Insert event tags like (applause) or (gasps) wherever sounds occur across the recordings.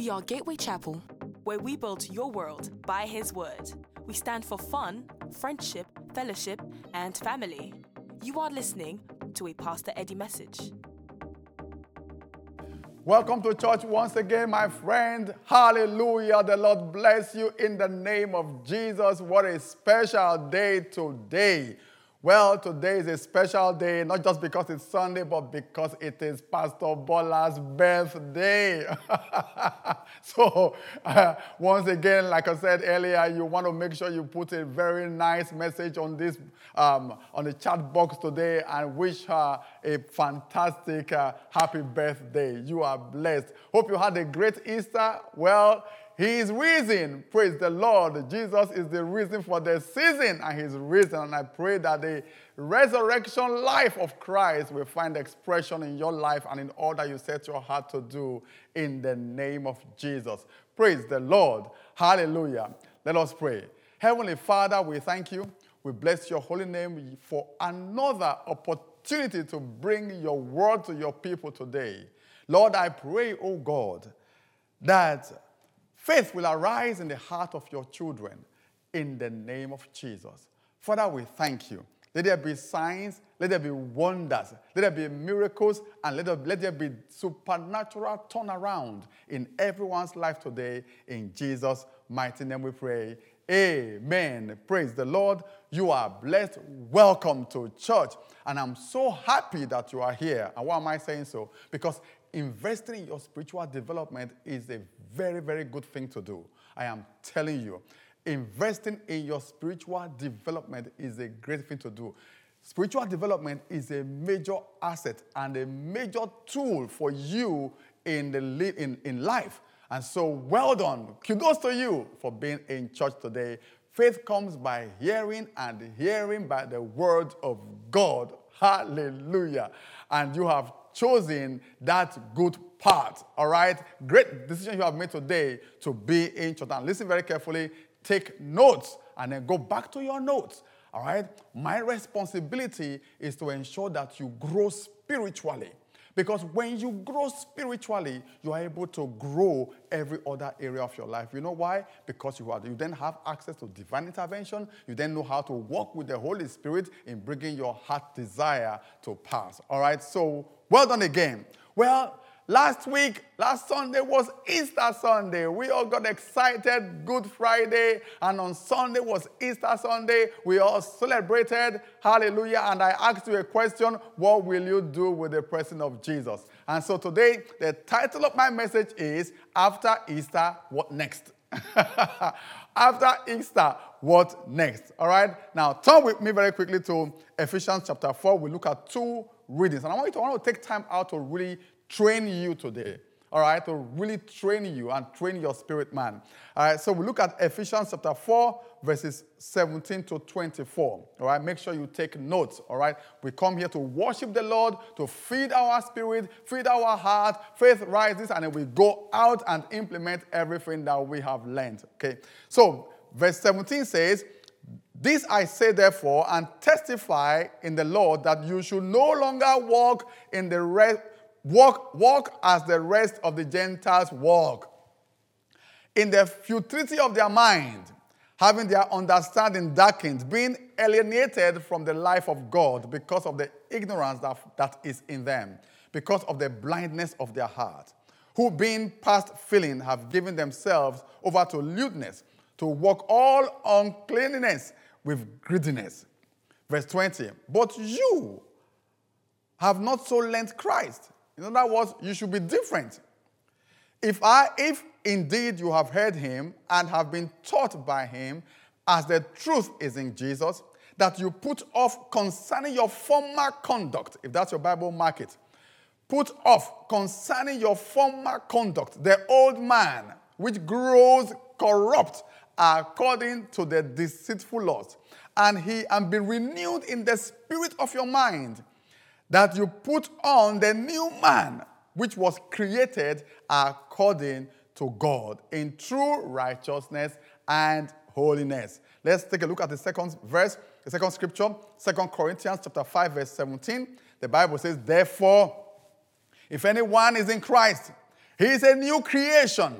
We are Gateway Chapel, where we build your world by His Word. We stand for fun, friendship, fellowship, and family. You are listening to a Pastor Eddie message. Welcome to church once again, my friend. Hallelujah. The Lord bless you in the name of Jesus. What a special day today. Well, today is a special day, not just because it's Sunday, but because it is Pastor Bola's birthday. (laughs) so, uh, once again, like I said earlier, you want to make sure you put a very nice message on this, um, on the chat box today, and wish her a fantastic, uh, happy birthday. You are blessed. Hope you had a great Easter. Well, he is risen. Praise the Lord. Jesus is the reason for the season, and He's risen. And I pray that the resurrection life of Christ will find expression in your life and in all that you set your heart to do in the name of Jesus. Praise the Lord. Hallelujah. Let us pray. Heavenly Father, we thank you. We bless your holy name for another opportunity to bring your word to your people today. Lord, I pray, oh God, that Faith will arise in the heart of your children in the name of Jesus. Father, we thank you. Let there be signs, let there be wonders, let there be miracles, and let there, let there be supernatural turnaround in everyone's life today. In Jesus' mighty name we pray. Amen. Praise the Lord. You are blessed. Welcome to church. And I'm so happy that you are here. And why am I saying so? Because investing in your spiritual development is a very, very good thing to do. I am telling you, investing in your spiritual development is a great thing to do. Spiritual development is a major asset and a major tool for you in, the, in, in life. And so, well done. Kudos to you for being in church today. Faith comes by hearing, and hearing by the word of God. Hallelujah. And you have chosen that good part. All right? Great decision you have made today to be in church. And listen very carefully, take notes, and then go back to your notes. All right? My responsibility is to ensure that you grow spiritually. Because when you grow spiritually, you are able to grow every other area of your life. You know why? Because you, are, you then have access to divine intervention. You then know how to walk with the Holy Spirit in bringing your heart desire to pass. All right? So, well done again. Well, Last week, last Sunday was Easter Sunday. We all got excited, Good Friday, and on Sunday was Easter Sunday. We all celebrated, hallelujah. And I asked you a question What will you do with the person of Jesus? And so today, the title of my message is After Easter, What Next? (laughs) After Easter, what next? All right? Now, turn with me very quickly to Ephesians chapter 4. We look at two readings. And I want you to, I want to take time out to really train you today. All right, to really train you and train your spirit man. All right, so we look at Ephesians chapter 4, verses 17 to 24. All right, make sure you take notes. All right, we come here to worship the Lord, to feed our spirit, feed our heart, faith rises, and then we go out and implement everything that we have learned. Okay, so verse 17 says, this I say, therefore, and testify in the Lord that you should no longer walk in the rest Walk, walk as the rest of the Gentiles walk. In the futility of their mind, having their understanding darkened, being alienated from the life of God because of the ignorance that, that is in them, because of the blindness of their heart, who being past feeling have given themselves over to lewdness, to walk all uncleanness with greediness. Verse 20, but you have not so learned Christ. In other words, you should be different. If I, if indeed you have heard him and have been taught by him, as the truth is in Jesus, that you put off concerning your former conduct, if that's your Bible, mark it. Put off concerning your former conduct, the old man, which grows corrupt according to the deceitful lust, and he and be renewed in the spirit of your mind that you put on the new man, which was created according to God in true righteousness and holiness. Let's take a look at the second verse, the second scripture, Second Corinthians chapter 5, verse 17. The Bible says, Therefore, if anyone is in Christ, He is a new creation.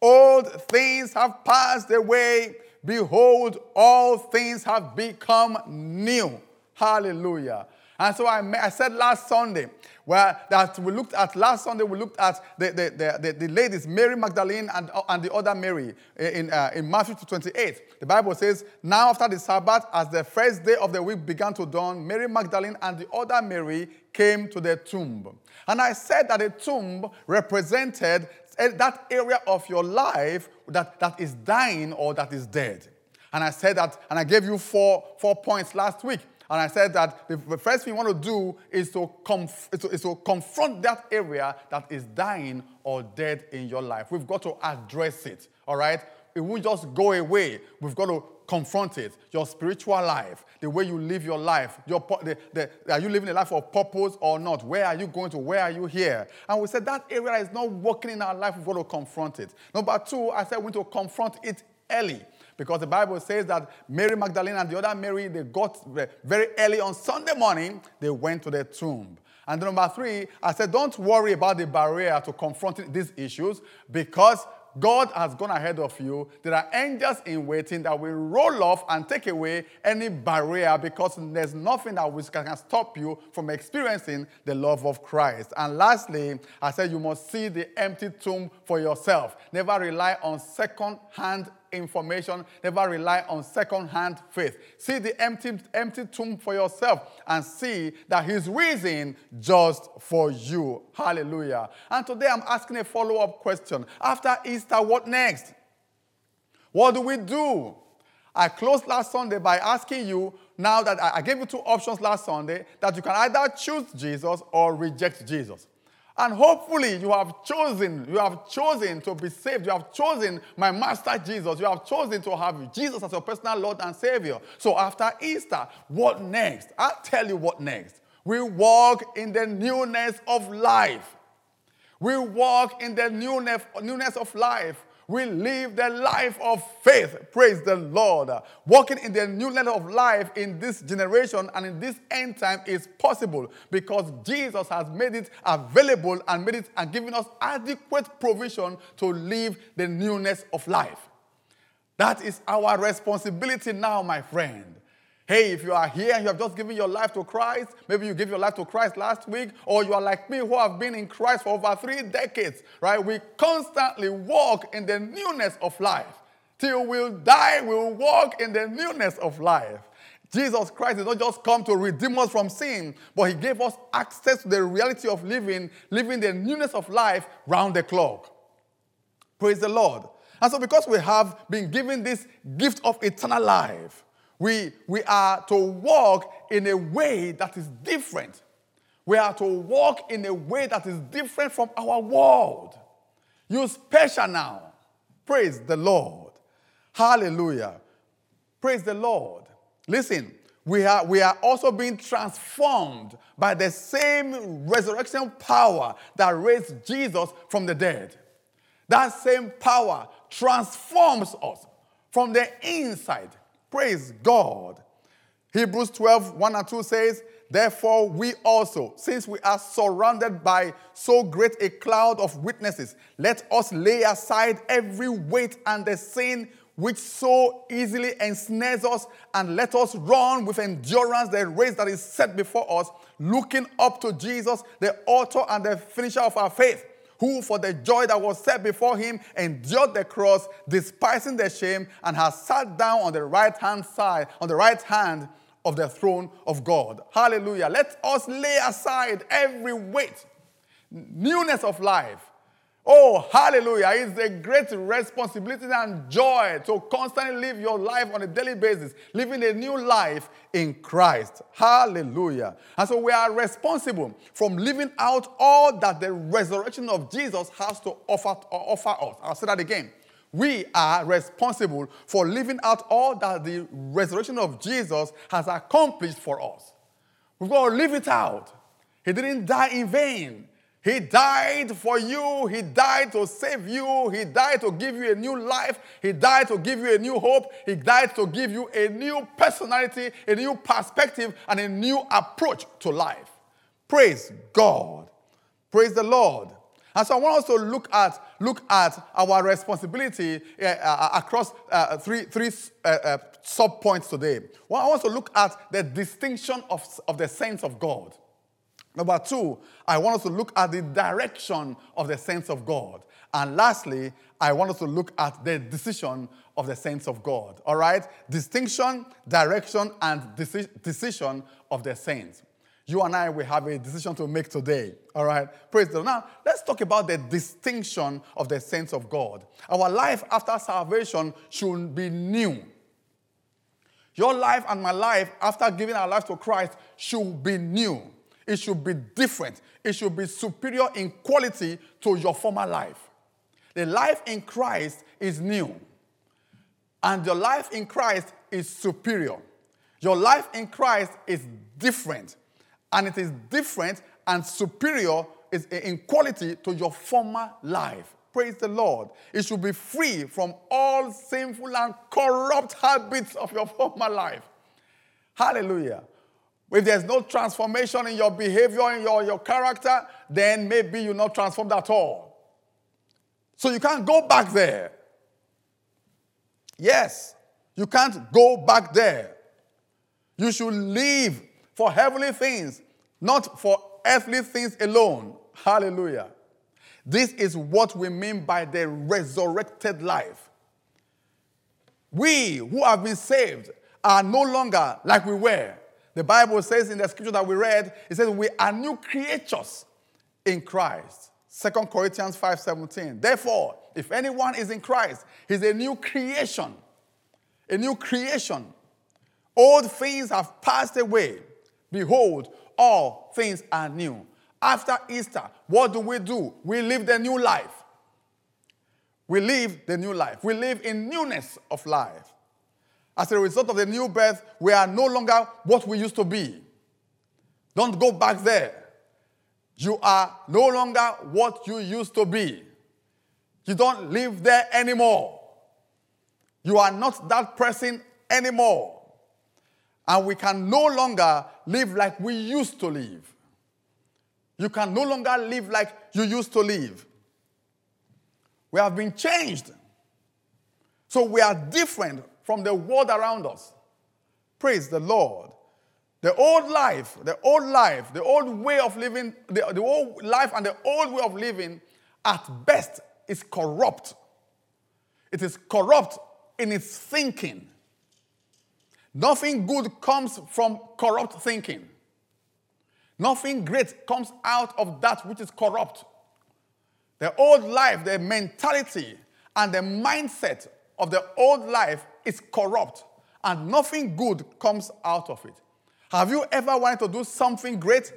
Old things have passed away. Behold, all things have become new. Hallelujah. And so I, I said last Sunday, where that we looked at last Sunday, we looked at the, the, the, the, ladies, Mary Magdalene and, uh, and the other Mary eh, in, uh, in Matthew 28. The Bible says, Now after the Sabbath, as the first day of the week began to dawn, Mary Magdalene and the other Mary came to the tomb. And I said that the tomb represented eh, that area of your life that, that is dying or that is dead. And I said that, and I gave you four, four points last week. And I said that the, first thing you want to do is to, conf- is to, is to confront that area that is dying or dead in your life. We've got to address it, all right? It won't just go away. We've got to confront it. Your spiritual life, the way you live your life. Your, the, the, are you living a life of purpose or not? Where are you going to? Where are you here? And we said that area is not working in our life. We've got to confront it. Number two, I said we need to confront it early. Because the Bible says that Mary Magdalene and the other Mary, they got eh, very early on Sunday morning, they went to the tomb. And number three, I said, don't worry about the barrier to confronting these issues because God has gone ahead of you. There are angels in waiting that will roll off and take away any barrier because there's nothing that can stop you from experiencing the love of Christ. And lastly, I said you must see the empty tomb for yourself. Never rely on second hand information. Never rely on second-hand faith. See the empty, empty tomb for yourself and see that he's risen just for you. Hallelujah. And today I'm asking a follow-up question. After Easter, what next? What do we do? I closed last Sunday by asking you, now that I gave you two options last Sunday, that you can either choose Jesus or reject Jesus. And hopefully you have chosen, you have chosen to be saved. You have chosen my master Jesus. You have chosen to have Jesus as your personal Lord and Savior. So after Easter, what next? I'll tell you what next. We walk in the newness of life. We walk in the newness, newness of life we live the life of faith. Praise the Lord. Walking in the new level of life in this generation and in this end time is possible because Jesus has made it available and made it and given us adequate provision to live the newness of life. That is our responsibility now, my friend. Hey, if you are here and you have just given your life to Christ, maybe you gave your life to Christ last week, or you are like me who have been in Christ for over three decades, right? We constantly walk in the newness of life. Till we'll die, we'll walk in the newness of life. Jesus Christ did not just come to redeem us from sin, but He gave us access to the reality of living, living the newness of life round the clock. Praise the Lord. And so, because we have been given this gift of eternal life, we, we are to walk in a way that is different. We are to walk in a way that is different from our world. You special now. Praise the Lord. Hallelujah. Praise the Lord. Listen, we are, we are also being transformed by the same resurrection power that raised Jesus from the dead. That same power transforms us from the inside. Praise God. Hebrews 12, 1 and 2 says, Therefore, we also, since we are surrounded by so great a cloud of witnesses, let us lay aside every weight and the sin which so easily ensnares us, and let us run with endurance the race that is set before us, looking up to Jesus, the author and the finisher of our faith who for the joy that was set before him endured the cross, despising the shame, and has sat down on the right hand side, on the right hand of the throne of God. Hallelujah. Let us lay aside every weight, newness of life, Oh, hallelujah. It's a great responsibility and joy to constantly live your life on a daily basis, living a new life in Christ. Hallelujah. And so we are responsible from living out all that the resurrection of Jesus has to offer, offer us. I'll say that again. We are responsible for living out all that the resurrection of Jesus has accomplished for us. We've got to live it out. He didn't die in vain. He died for you. He died to save you. He died to give you a new life. He died to give you a new hope. He died to give you a new personality, a new perspective, and a new approach to life. Praise God. Praise the Lord. And so I want us to look at, look at our responsibility uh, uh, across uh, three, three uh, uh, sub points today. Well, I want to look at the distinction of, of the saints of God. Number two, I want us to look at the direction of the saints of God. And lastly, I want us to look at the decision of the saints of God. All right? Distinction, direction, and deci- decision of the saints. You and I will have a decision to make today. All right? Praise the Lord. Now, let's talk about the distinction of the saints of God. Our life after salvation should be new. Your life and my life after giving our life to Christ should be new. It should be different. It should be superior in quality to your former life. The life in Christ is new, and your life in Christ is superior. Your life in Christ is different, and it is different and superior in quality to your former life. Praise the Lord. It should be free from all sinful and corrupt habits of your (laughs) former life. Hallelujah. If there's no transformation in your behavior, in your, your character, then maybe you're not transformed at all. So you can't go back there. Yes, you can't go back there. You should live for heavenly things, not for earthly things alone. Hallelujah. This is what we mean by the resurrected life. We who have been saved are no longer like we were. The Bible says in the scripture that we read, it says we are new creatures in Christ. 2 Corinthians 5:17. Therefore, if anyone is in Christ, he's a new creation. A new creation. Old things have passed away. Behold, all things are new. After Easter, what do we do? We live the new life. We live the new life. We live in newness of life. As a result of the new birth, we are no longer what we used to be. Don't go back there. You are no longer what you used to be. You don't live there anymore. You are not that person anymore. And we can no longer live like we used to live. You can no longer live like you used to live. We have been changed. So we are different from the world around us. Praise the Lord. The old life, the old life, the old way of living, the, the old life and the old way of living at best is corrupt. It is corrupt in its thinking. Nothing good comes from corrupt thinking. Nothing great comes out of that which is corrupt. The old life, the mentality, and the mindset of the old life is corrupt and nothing good comes out of it. Have you ever wanted to do something great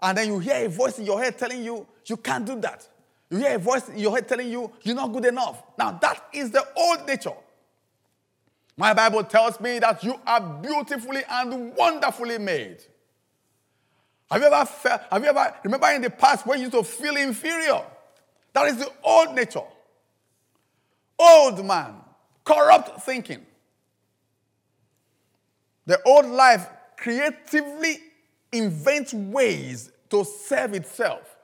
and then you hear a voice in your head telling you you can't do that? You hear a voice in your head telling you you're not good enough. Now, that is the old nature. My Bible tells me that you are beautifully and wonderfully made. Have you ever felt, have you ever, remember in the past when you used to feel inferior? That is the old nature. Old man, corrupt thinking. The old life creatively invents ways to serve itself.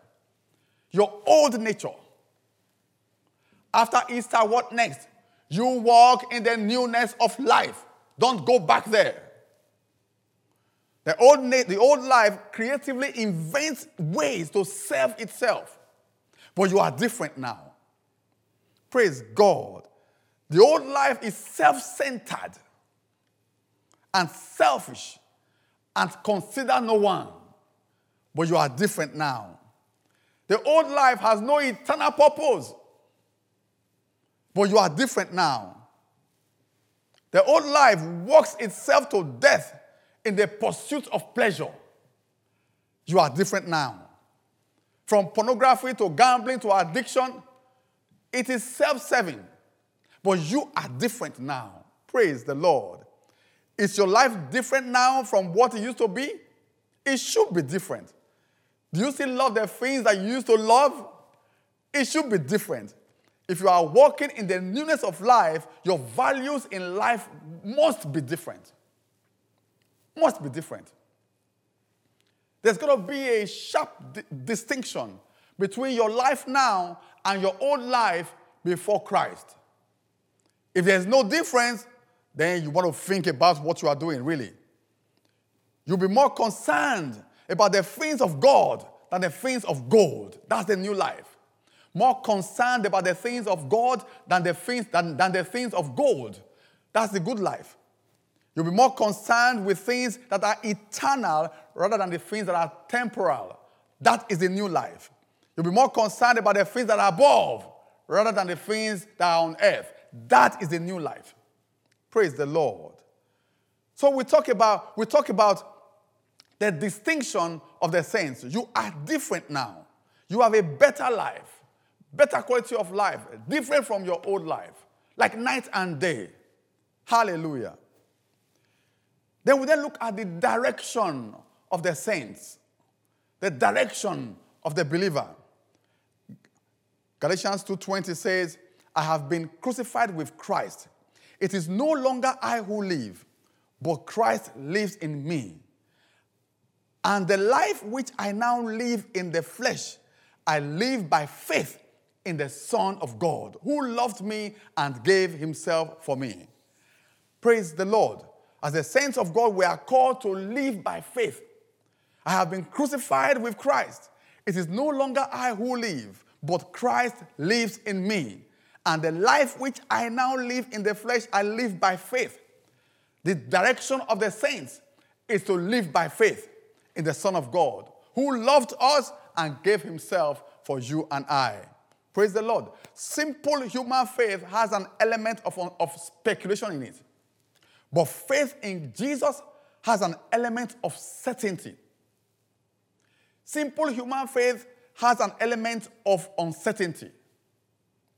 Your old nature. After Easter, what next? You walk in the newness of life. Don't go back there. The old, na- the old life creatively invents ways to serve itself. But you are different now. Praise God. The old life is self centered and selfish and consider no one. But you are different now. The old life has no eternal purpose. But you are different now. The old life works itself to death in the pursuit of pleasure. You are different now. From pornography to gambling to addiction, it is self serving. But you are different now. Praise the Lord. Is your life different now from what it used to be? It should be different. Do you still love the things that you used to love? It should be different. If you are walking in the newness of life, your values in life must be different. Must be different. There's going to be a sharp di- distinction between your life now and your old life before Christ. If there's no difference, then you want to think about what you are doing, really. You'll be more concerned about the things of God than the things of gold. That's the new life. More concerned about the things of God than the things, than, than the things of gold. That's the good life. You'll be more concerned with things that are eternal rather than the things that are temporal. That is the new life. You'll be more concerned about the things that are above rather than the things that are on earth. That is the new life. Praise the Lord. So we talk about we talk about the distinction of the saints. You are different now. You have a better life, better quality of life, different from your old life, like night and day. Hallelujah. Then we then look at the direction of the saints, the direction of the believer. Galatians 2:20 says, "I have been crucified with Christ. It is no longer I who live, but Christ lives in me." And the life which I now live in the flesh, I live by faith in the Son of God, who loved me and gave himself for me. Praise the Lord. As the saints of God, we are called to live by faith. I have been crucified with Christ. It is no longer I who live, but Christ lives in me. And the life which I now live in the flesh, I live by faith. The direction of the saints is to live by faith in the Son of God, who loved us and gave himself for you and I. Praise the Lord. Simple human faith has an element of, of speculation in it. But faith in Jesus has an element of certainty. Simple human faith has an element of uncertainty.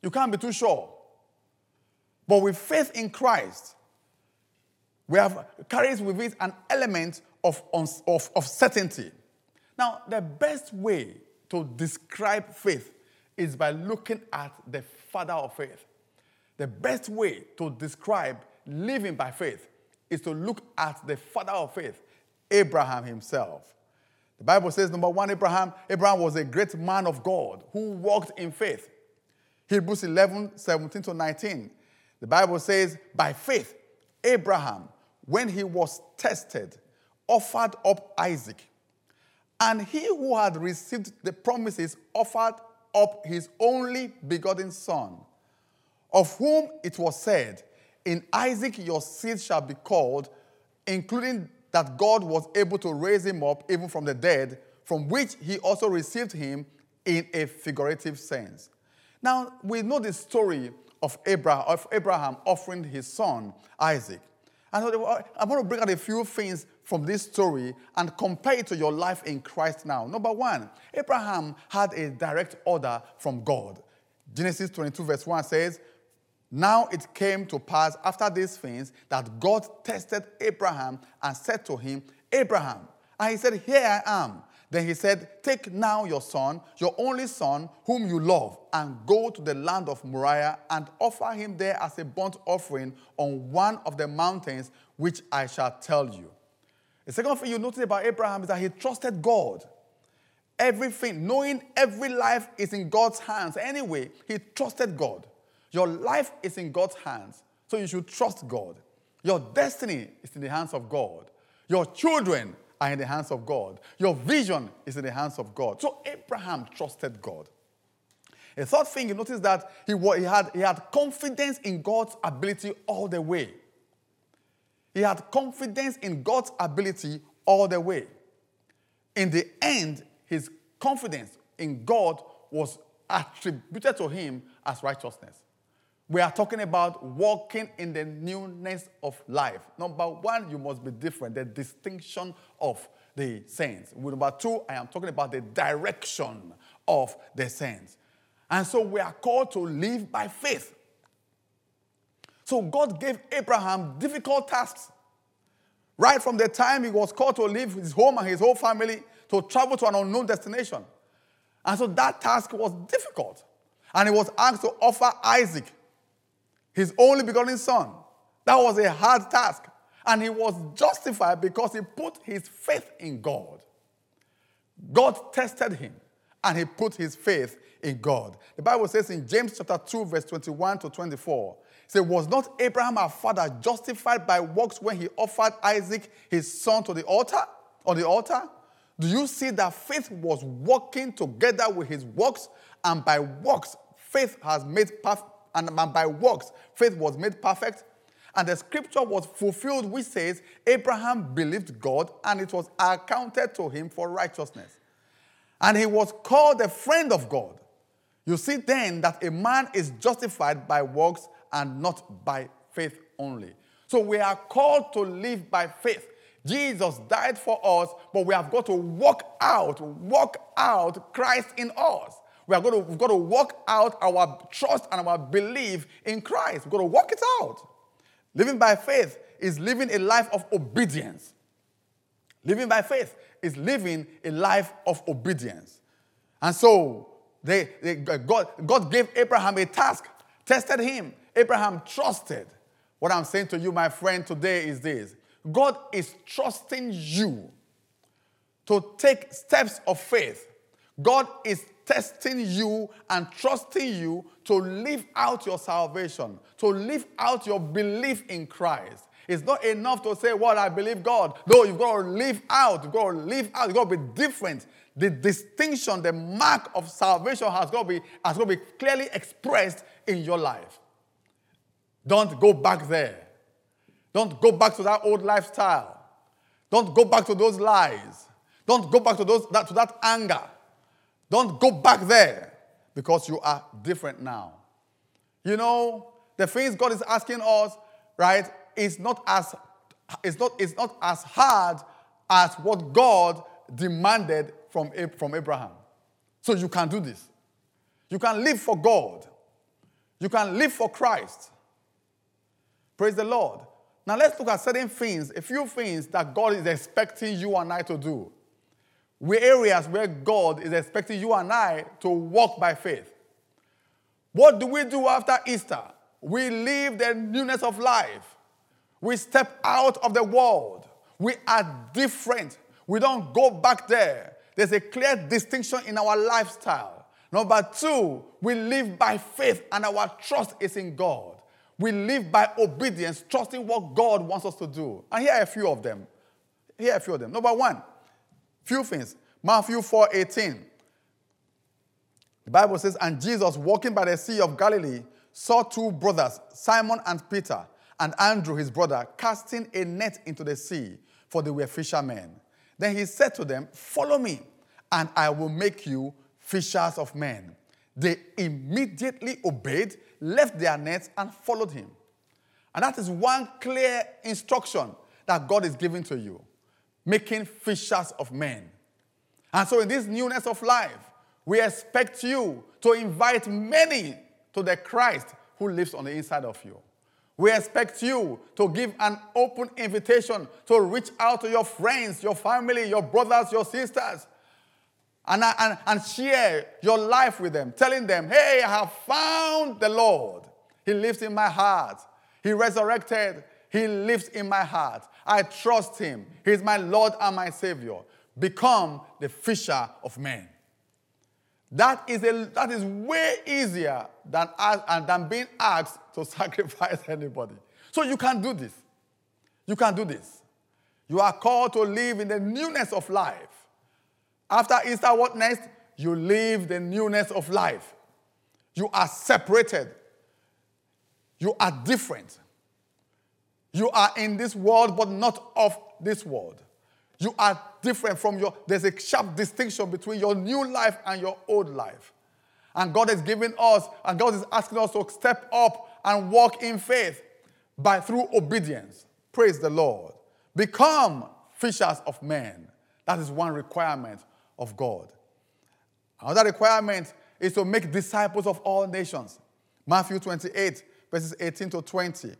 You can't be too sure. But with faith in Christ, we have carries with it an element of, of, of certainty. Now, the best way to describe faith is by looking at the father of faith. The best way to describe living by faith is to look at the father of faith, Abraham himself. The Bible says, number one, Abraham, Abraham was a great man of God who walked in faith. Hebrews 11, 17 to 19. The Bible says, by faith, Abraham, when he was tested, offered up Isaac. And he who had received the promises offered up his only begotten son, of whom it was said, In Isaac your seed shall be called, including that God was able to raise him up even from the dead, from which he also received him in a figurative sense. Now, we know the story of Abraham, of Abraham offering his son Isaac. And I want to bring out a few things from this story and compare it to your life in Christ now. Number one, Abraham had a direct order from God. Genesis 22, verse 1 says, Now it came to pass after these things that God tested Abraham and said to him, Abraham. And he said, Here I am. Then he said, Take now your son, your only son, whom you love, and go to the land of Moriah and offer him there as a burnt offering on one of the mountains which I shall tell you. The second thing you notice about Abraham is that he trusted God. Everything, knowing every life is in God's hands. Anyway, he trusted God. Your life is in God's hands, so you should trust God. Your destiny is in the hands of God. Your children are in the hands of God. Your vision is in the hands of God. So Abraham trusted God. A third thing you notice that he, he, had, he had confidence in God's ability all the way. He had confidence in God's ability all the way. In the end, his confidence in God was attributed to him as righteousness. We are talking about walking in the newness of life. Number one, you must be different, the distinction of the saints. Number two, I am talking about the direction of the saints. And so we are called to live by faith. So God gave Abraham difficult tasks. Right from the time he was called to leave his home and his whole family to travel to an unknown destination. And so that task was difficult. And he was asked to offer Isaac, his only begotten son. That was a hard task. And he was justified because he put his faith in God. God tested him and he put his faith in God. The Bible says in James chapter 2, verse 21 to 24, it says, Was not Abraham our father justified by works when he offered Isaac his son to the altar? On the altar? Do you see that faith was working together with his works, and by works, faith has made and by works, faith was made perfect? And the scripture was fulfilled, which says, Abraham believed God, and it was accounted to him for righteousness. And he was called a friend of God. You see then that a man is justified by works and not by faith only. So we are called to live by faith. Jesus died for us, but we have got to walk out, walk out Christ in us. We are going to, we've got to walk out our trust and our belief in Christ. We've got to walk it out. Living by faith is living a life of obedience. Living by faith is living a life of obedience. And so they, they, God, God gave Abraham a task, tested him. Abraham trusted. What I'm saying to you, my friend, today is this God is trusting you to take steps of faith. God is testing you and trusting you to live out your salvation, to live out your belief in Christ. It's not enough to say, Well, I believe God. No, you've got to live out. You've got to live out. You've got to be different. The distinction, the mark of salvation has got to be, has got to be clearly expressed in your life. Don't go back there. Don't go back to that old lifestyle. Don't go back to those lies. Don't go back to, those, that, to that anger. Don't go back there because you are different now. You know, the things God is asking us, right, is not as it's not, it's not as hard as what God demanded from, from Abraham. So you can do this. You can live for God. You can live for Christ. Praise the Lord. Now let's look at certain things, a few things that God is expecting you and I to do. We're areas where God is expecting you and I to walk by faith. What do we do after Easter? We live the newness of life. We step out of the world. We are different. We don't go back there. There's a clear distinction in our lifestyle. Number two, we live by faith and our trust is in God. We live by obedience, trusting what God wants us to do. And here are a few of them. Here are a few of them. Number one, Few things. Matthew 4 18. The Bible says, And Jesus, walking by the Sea of Galilee, saw two brothers, Simon and Peter, and Andrew his brother, casting a net into the sea, for they were fishermen. Then he said to them, Follow me, and I will make you fishers of men. They immediately obeyed, left their nets, and followed him. And that is one clear instruction that God is giving to you making fishers of men. And so, in this newness of life, we expect you to invite many to the Christ who lives on the inside of you. We expect you to give an open invitation to reach out to your friends, your family, your brothers, your sisters, and, and, and share your life with them, telling them, hey, I have found the Lord. He lives in my heart. He resurrected. He lives in my heart. I trust him. He's my Lord and my Savior. Become the fisher of men. That is, a, that is way easier than, and than being asked to (laughs) sacrifice anybody. So you can do this. You can do this. You are called to live in the newness of life. After Easter, what next? You live the newness of life. You are separated. You are different. You are in this world, but not of this world. You are different from your, there's a sharp distinction between your new life and your old life. And God is giving us, and God is asking us to step up and walk in faith by through obedience. Praise the Lord. Become fishers of men. That is one requirement of God. Another requirement is to make disciples of all nations. Matthew 28, verses 18 to 20.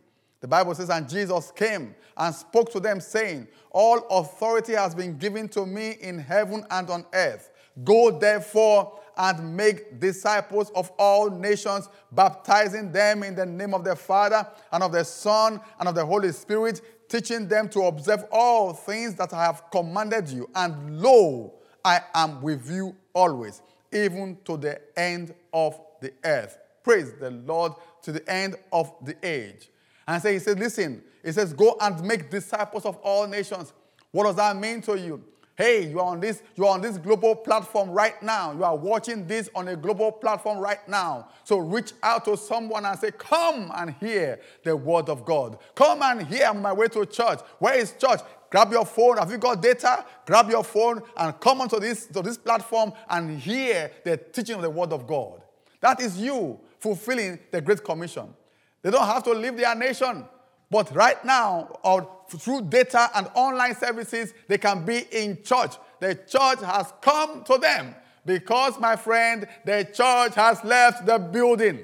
The Bible says, And Jesus came and spoke to them, saying, All authority has been given to me in heaven and on earth. Go therefore and make disciples of all nations, baptizing them in the name of the Father and of the Son and of the Holy Spirit, teaching them to observe all things that I have commanded you. And lo, I am with you always, even to the end of the earth. Praise the Lord to the end of the age. And so he said, Listen, he says, Go and make disciples of all nations. What does that mean to you? Hey, you are on this, you are on this global platform right now. You are watching this on a global platform right now. So reach out to someone and say, Come and hear the word of God. Come and hear on my way to church. Where is church? Grab your phone. Have you got data? Grab your phone and come onto this, to this platform and hear the teaching of the word of God. That is you fulfilling the Great Commission. They don't have to leave their nation. But right now, or through data and online services, they can be in church. The church has come to them because, my friend, the church has left the building.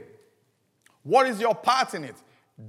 What is your part in it?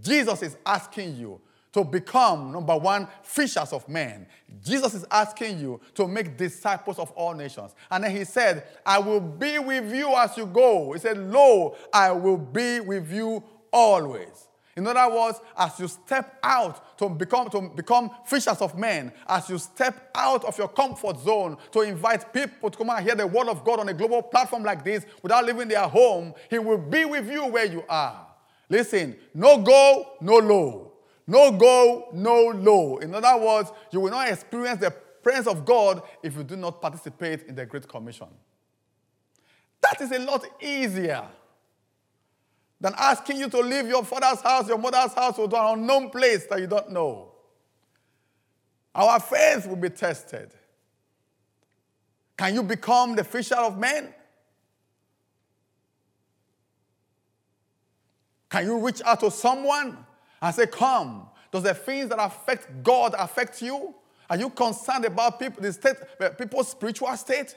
Jesus is asking you to become, number one, fishers of men. Jesus is asking you to make disciples of all nations. And then he said, I will be with you as you go. He said, Lo, I will be with you always. In other words, as you step out to become, to become fishers of men, as you step out of your comfort zone to invite people to come and hear the word of God on a global platform like this without leaving their home, He will be with you where you are. Listen, no go, no low. No go, no low. In other words, you will not experience the presence of God if you do not participate in the Great Commission. That is a lot easier than asking you to leave your father's house, your mother's house, or to an unknown place that you don't know. Our faith will be tested. Can you become the fisher of men? Can you reach out to someone and say, Come? Does the things that affect God affect you? Are you concerned about people, the state, uh, people's spiritual state?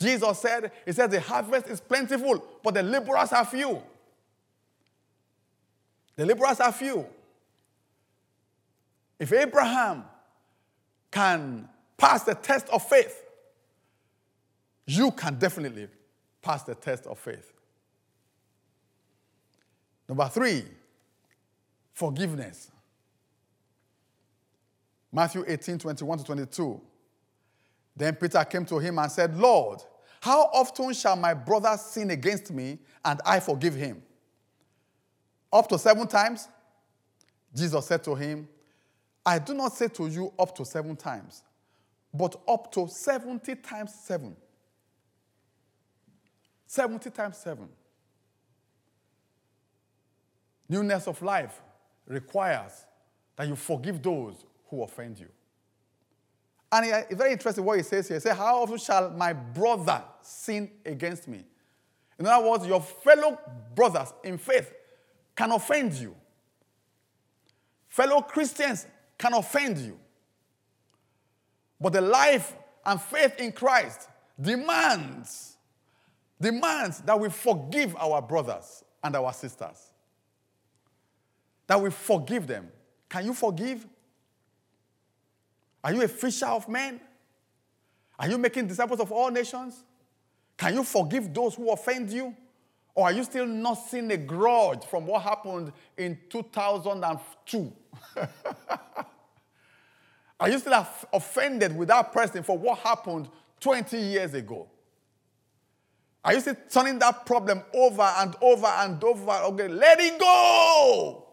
Jesus said, He said, the harvest is plentiful, but the laborers are few. The laborers are few. If Abraham can pass the test of faith, you can definitely pass the test of faith. Number three, forgiveness. Matthew 18 21 to 22. Then Peter came to him and said, Lord, how often shall my brother sin against me and I forgive him? Up to seven times? Jesus said to him, I do not say to you up to seven times, but up to 70 times seven. 70 times seven. Newness of life requires that you forgive those who offend you. And it's very interesting what he says here. He says, How often shall my brother sin against me? In other words, your fellow brothers in faith can offend you. Fellow Christians can offend you. But the life and faith in Christ demands demands that we forgive our brothers and our sisters. That we forgive them. Can you forgive? Are you a fisher of men? Are you making disciples of all nations? Can you forgive those who offend you? Or are you still nursing a grudge from what happened in 2002? (laughs) are you still offended with that person for what happened 20 years ago? Are you still turning that problem over and over and over? Okay, let it go.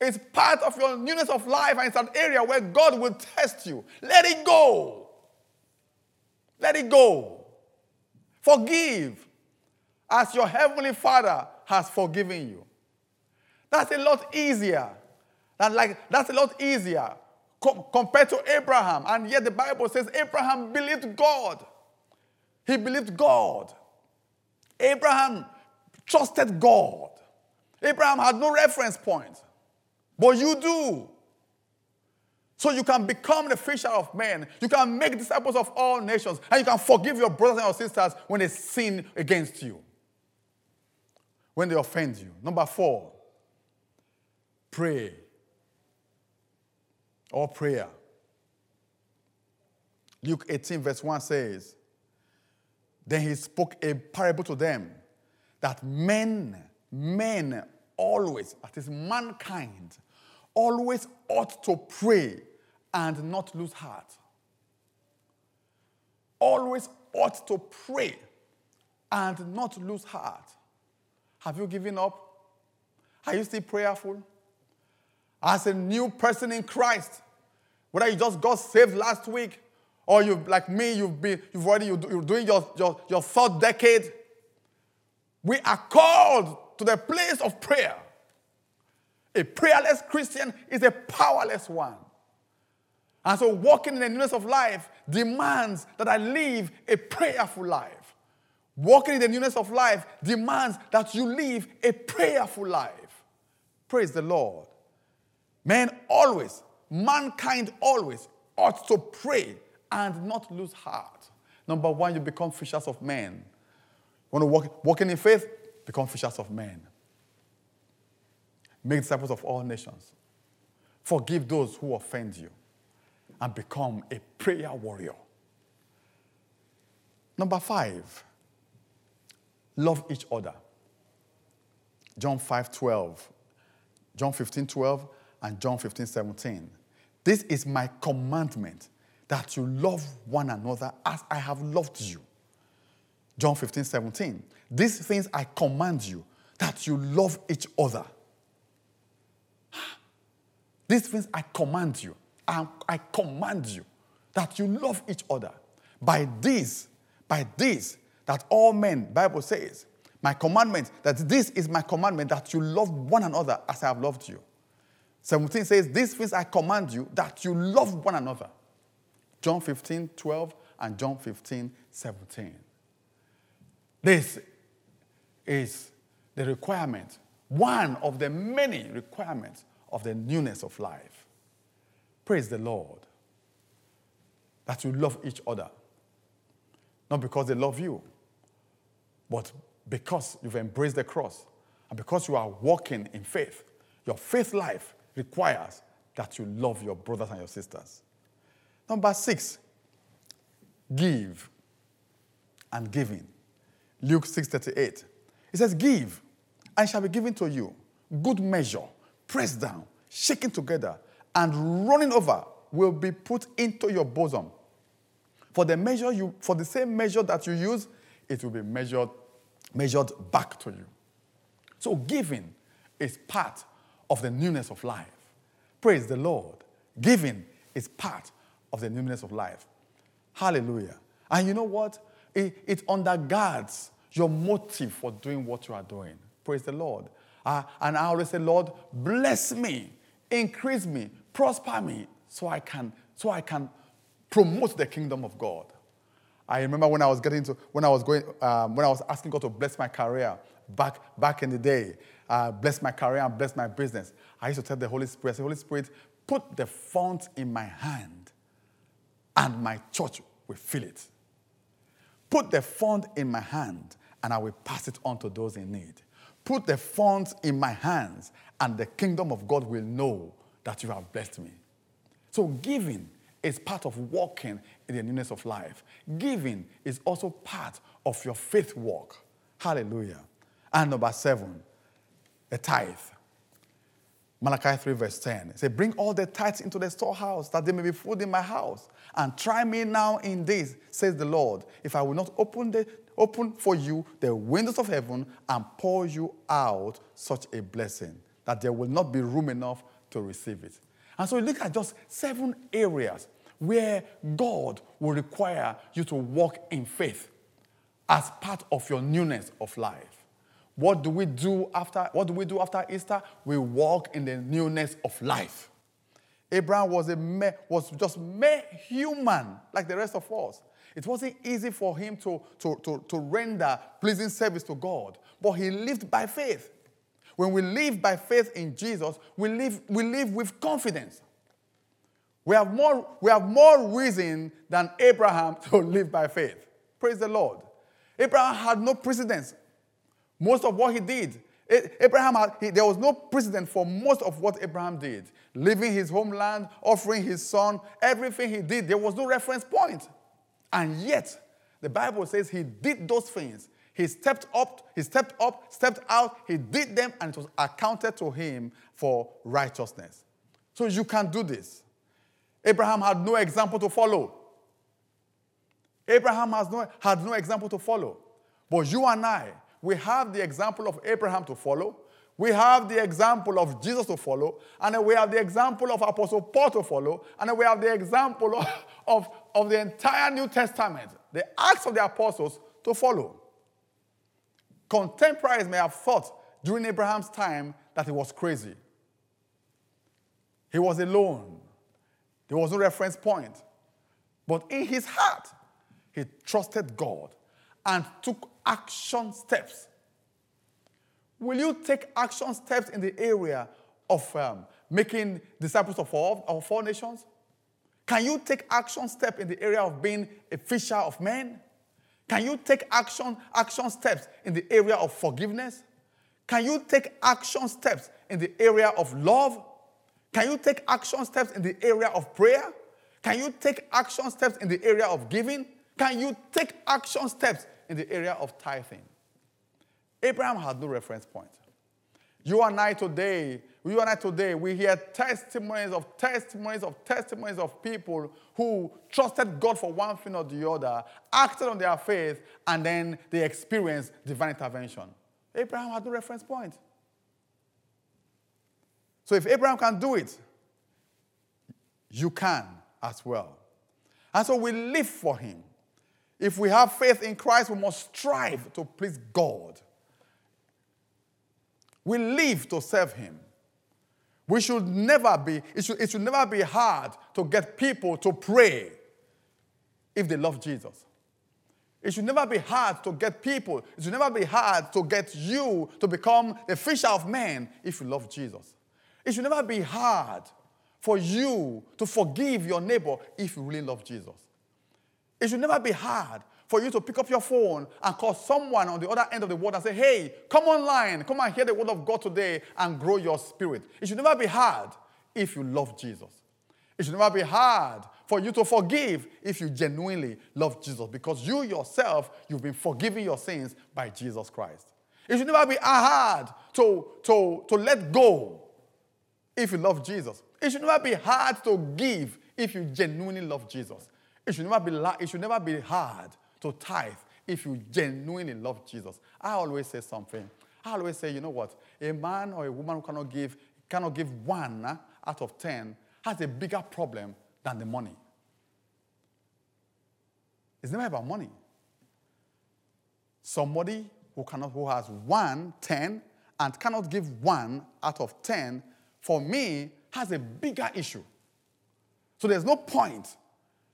It's part of your newness of life, and it's an area where God will test you. Let it go. Let it go. Forgive as your heavenly Father has forgiven you. That's a lot easier. Than like, that's a lot easier com- compared to Abraham. And yet the Bible says Abraham believed God. He believed God. Abraham trusted God. Abraham had no reference point, but you do. So you can become the fisher of men. You can make disciples of all nations. And you can forgive your brothers and your sisters when they sin against you when they offend you. Number four, pray or prayer. Luke 18, verse 1 says, Then he spoke a parable to them that men, men always, that is mankind, always ought to pray and not lose heart. Always ought to pray and not lose heart. Have you given up? Are you still prayerful? As a new person in Christ, whether you just got saved last week or you, like me, you've been, you've already, you're doing your, your, your third decade, we are called to the place of prayer. A prayerless Christian is a powerless one. And so, walking in the newness of life demands that I live a prayerful life. Walking in the newness of life demands that you live a prayerful life. Praise the Lord. Men always, mankind always ought to pray and not lose heart. Number one, you become fishers of men. Want to walk, walking in faith? Become fishers of men. Make disciples of all nations. Forgive those who offend you and become a prayer warrior. Number five, love each other. John 5 12, John 15 12, and John 15 17. This is my commandment that you love one another as I have loved you. John 15 17. These things I command you that you love each other. (gasps) These things I command you. I, I command you that you love each other. By this, by this, that all men, Bible says, my commandment, that this is my commandment, that you love one another as I have loved you. 17 says, These things I command you, that you love one another. John 15, 12, and John 15, 17. This is the requirement, one of the many requirements of the newness of life. Praise the Lord. That you love each other. Not because they love you, but because you've embraced the cross and because you are walking in faith. Your faith life requires that you love your brothers and your sisters. Number six, give and giving. Luke 6:38. It says, Give, and shall be given to you. Good measure, pressed down, shaken together, and running over will be put into your bosom. For the measure you, for the same measure that you use, it will be measured, measured back to you. So giving is part of the newness of life. Praise the Lord. Giving is part of the newness of life. Hallelujah. And you know what? It, it undergirds your motive for doing what you are doing. Praise the Lord. Uh, and I always say, Lord, bless me, increase me, prosper me, so I can, so I can promote the kingdom of God. I remember when I was getting to, when I was going, um, when I was asking God to bless my career back, back in the day, uh, bless my career and bless my business. I used to tell the Holy Spirit, I say, Holy Spirit, put the font in my hand and my church will fill it. Put the font in my hand and I will pass it on to those in need. Put the funds in my hands, and the kingdom of God will know that you have blessed me. So, giving is part of walking in the newness of life. Giving is also part of your faith walk. Hallelujah. And number seven, a tithe. Malachi 3, verse 10. It says, Bring all the tithes into the storehouse, that there may be food in my house. And try me now in this, says the Lord, if I will not open the open for you the windows of heaven and pour you out such a blessing that there will not be room enough to receive it. And so look at just seven areas where God will require you to walk in faith as part of your newness of life. What do we do after what do we do after Easter? We walk in the newness of life. Abraham was a was just mere human like the rest of us. It wasn't easy for him to, to, to, to render pleasing service to God, but he lived by faith. When we live by faith in Jesus, we live, we live with confidence. We have, more, we have more reason than Abraham (laughs) to live by faith. Praise the Lord. Abraham had no precedence. Most of what he did, Abraham had, he, there was no precedent for most of what Abraham did. Leaving his homeland, offering his son, everything he did, there was no reference point. And yet, the Bible says he did those things. He stepped up, he stepped up, stepped out, he did them, and it was accounted to him for righteousness. So you can do this. Abraham had no example to follow. Abraham has no, had no example to follow. But you and I, we have the example of Abraham to follow. We have the example of Jesus to follow. And we have the example of Apostle Paul to follow. And we have the example of, (laughs) of, of the entire New Testament, the Acts of the Apostles to follow. Contemporaries may have thought during Abraham's time that he was crazy. He was alone. There was no reference point. But in his heart, he trusted God and took action steps. Will you take action steps in the area of um, making disciples of all, of all nations? Can you take action step in the area of being a fisher of men? Can you take action, action steps in the area of forgiveness? Can you take action steps in the area of love? Can you take action steps in the area of prayer? Can you take action steps in the area of giving? Can you take action steps in the area of tithing? Abraham had no reference point. You and I today, you and I today, we hear testimonies of testimonies of testimonies of people who trusted God for one thing or the other, acted on their faith, and then they experienced divine intervention. Abraham had no reference point. So if Abraham can do it, you can as well. And so we live for him. If we have faith in Christ, we must strive to please God. We live to serve him. We should never be, it should, it should never be hard to get people to pray if they love Jesus. It should never be hard to get people, it should never be hard to get you to become a fisher of men if you love Jesus. It should never be hard for you to forgive your neighbor if you really love Jesus. It should never be hard for you to pick up your phone and call someone on the other end of the world and say, hey, come online, come and hear the word of God today and grow your spirit. It should never be hard if you love Jesus. It should never be hard for you to forgive if you genuinely love Jesus because you yourself, you've been forgiving your sins by Jesus Christ. It should never be hard to, to, to let go if you love Jesus. It should never be hard to give if you genuinely love Jesus. It should never be, it should never be hard to tithe if you genuinely love Jesus. I always say something. I always say, you know what? A man or a woman who cannot give, cannot give one uh, out of ten has a bigger problem than the money. It's never about money. Somebody who cannot, who has one, ten, and cannot give one out of ten, for me, has a bigger issue. So there's no point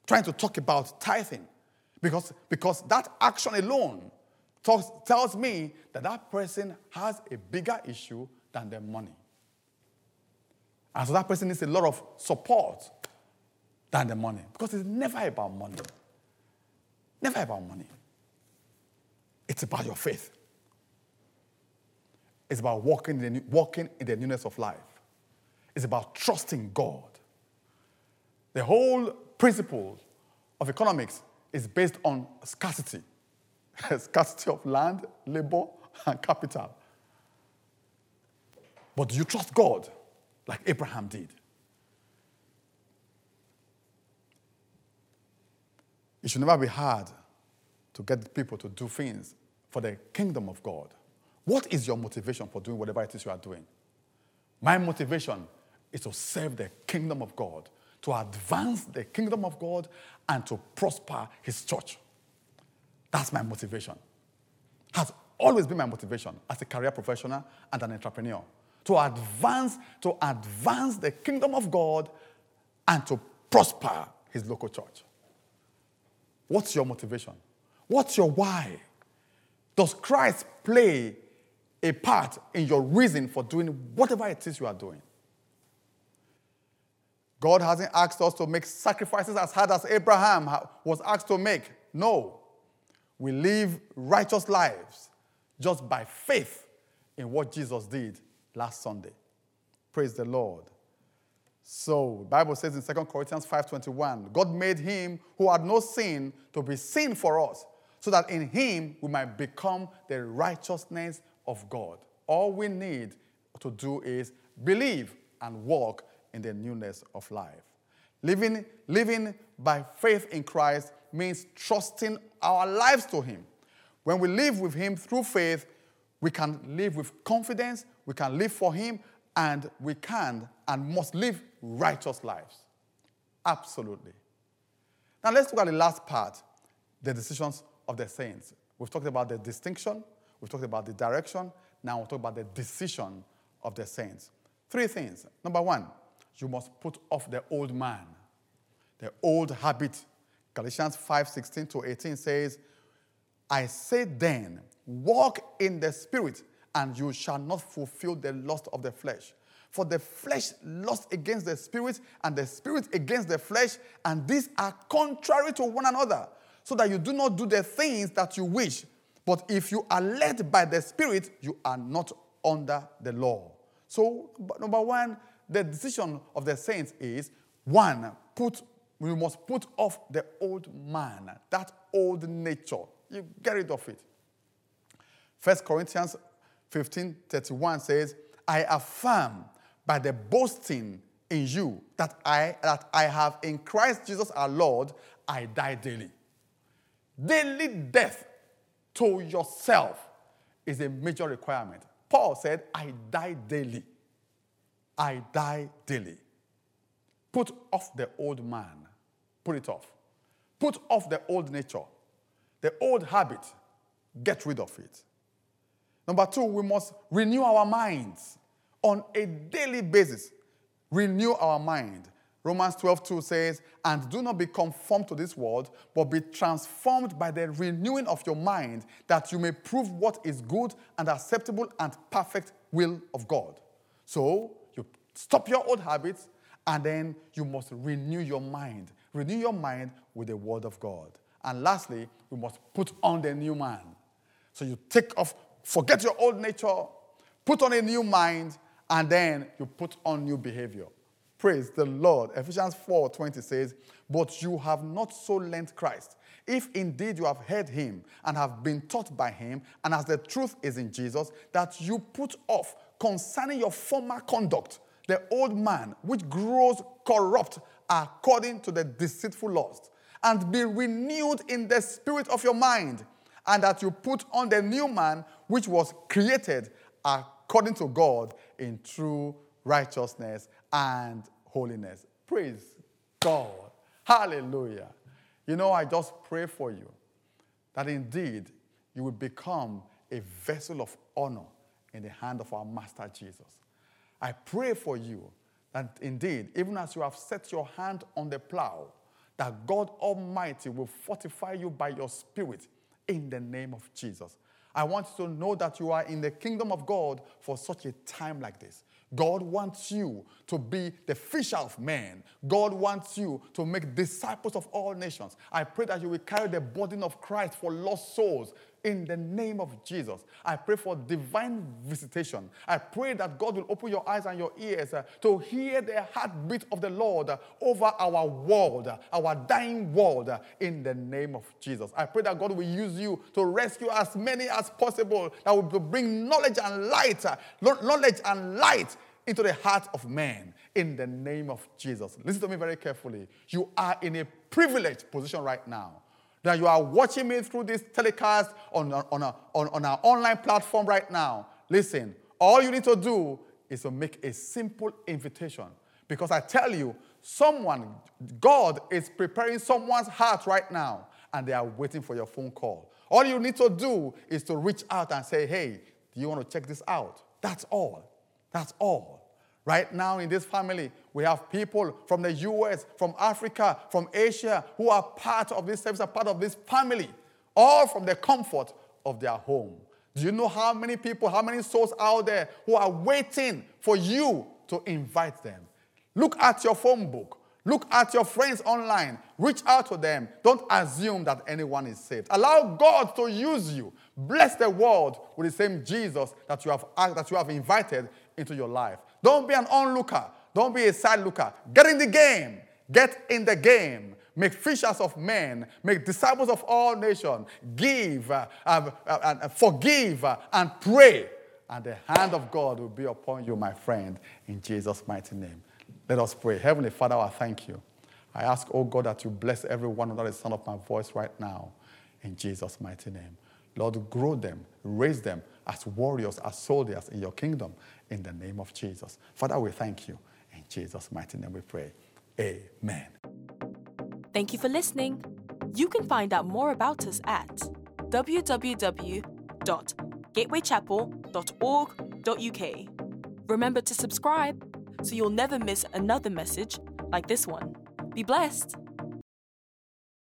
trying to talk about tithing because, because that action alone talks, tells me that that person has a bigger issue than their money. And so that person needs a lot of support than the money because it's never about money. Never about money. It's about your faith. It's about walking in, the, walking in the newness of life. It's about trusting God. The whole principle of economics is based on scarcity (laughs) scarcity of land, labor, and capital. But do you trust God like Abraham did? It should never be hard to get people to do things for the kingdom of God. What is your motivation for doing whatever it is you are doing? My motivation is to serve the kingdom of God, to advance the kingdom of God, and to prosper his church. That's my motivation. Has always been my motivation as a career professional and an entrepreneur. To advance, to advance the kingdom of God and to prosper his local church. What's your motivation? What's your why? Does Christ play a part in your reason for doing whatever it is you are doing? God hasn't asked us to make sacrifices as hard as Abraham was asked to make. No. We live righteous lives just by faith in what Jesus did last Sunday. Praise the Lord. So, Bible says in 2 Corinthians 5:21, God made him who had no sin to be sin for us, so that in him we might become the righteousness of God. All we need to do is believe and walk in the newness of life. Living, living by faith in Christ means trusting our lives to Him. When we live with Him through faith, we can live with confidence, we can live for Him, and we can and must live righteous lives. Absolutely. Now let's look at the last part the decisions of the saints. We've talked about the distinction, we've talked about the direction, now we'll talk about the decision of the saints. Three things. Number one, you must put off the old man, the old habit. Galatians 5 16 to 18 says, I say then, walk in the spirit, and you shall not fulfill the lust of the flesh. For the flesh lusts against the spirit, and the spirit against the flesh, and these are contrary to one another, so that you do not do the things that you wish. But if you are led by the spirit, you are not under the law. So, number one, the decision of the saints is one, put we must put off the old man, that old nature. You get rid of it. First Corinthians 15 31 says, I affirm by the boasting in you that I, that I have in Christ Jesus our Lord, I die daily. Daily death to yourself is a major requirement. Paul said, I die daily. I die daily. Put off the old man. Put it off. Put off the old nature, the old habit. Get rid of it. Number two, we must renew our minds on a daily basis. Renew our mind. Romans 12, 2 says, And do not be conformed to this world, but be transformed by the renewing of your mind, that you may prove what is good and acceptable and perfect will of God. So, stop your old habits, and then you must renew your mind. Renew your mind with the word of God. And lastly, we must put on the new man. So you take off, forget your old nature, put on a new mind, and then you put on new behavior. Praise the Lord. Ephesians 4 20 says, But you have not so learned Christ. If indeed you have heard him and have been taught by him, and as the truth is in Jesus, that you put off concerning your former conduct the old man which grows corrupt according to the deceitful lust, and be renewed in the spirit of your mind, and that you put on the new man which was created according to God in true righteousness and holiness. Praise God. Hallelujah. You know, I just pray for you that indeed you will become a vessel of honor in the hand of our Master Jesus. I pray for you that indeed, even as you have set your hand on the plow, that God Almighty will fortify you by your spirit in the name of Jesus. I want you to know that you are in the kingdom of God for such a time like this. God wants you to be the fisher of men. God wants you to make disciples of all nations. I pray that you will carry the burden of Christ for lost souls in the name of Jesus. I pray for divine visitation. I pray that God will open your eyes and your ears uh, to hear the heartbeat of the Lord uh, over our world, uh, our dying world, in the name of Jesus. I pray that God will use you to rescue as many as possible, that will bring knowledge and light, knowledge and light into the heart of man in the name of Jesus. Listen to me very carefully. You are in a privileged position right now that you are watching me through this telecast on, on, a, on, on our online platform right now, listen, all you need to do is to make a simple invitation. Because I tell you, someone, God is preparing someone's heart right now, and they are waiting for your phone call. All you need to do is to reach out and say, hey, do you want to check this out? That's all. That's all. Right now in this family, we have people from the US, from Africa, from Asia who are part of this service, are part of this family, all from the comfort of their home. Do you know how many people, how many souls out there who are waiting for you to invite them? Look at your phone book. Look at your friends online. Reach out to them. Don't assume that anyone is saved. Allow God to use you. Bless the world with the same Jesus that you have, that you have invited into your life. Don't be an onlooker. Don't be a side looker. Get in the game. Get in the game. Make fishers of men. Make disciples of all nations. Give, uh, uh, uh, forgive, uh, and pray. And the hand of God will be upon you, my friend, in Jesus' mighty name. Let us pray. Heavenly Father, I thank you. I ask, oh God, that you bless everyone under the sound of my voice right now. In Jesus' mighty name. Lord, grow them, raise them as warriors, as soldiers in your kingdom, in the name of Jesus. Father, we thank you. In Jesus' mighty name we pray. Amen. Thank you for listening. You can find out more about us at www.gatewaychapel.org.uk. Remember to subscribe so you'll never miss another message like this one. Be blessed.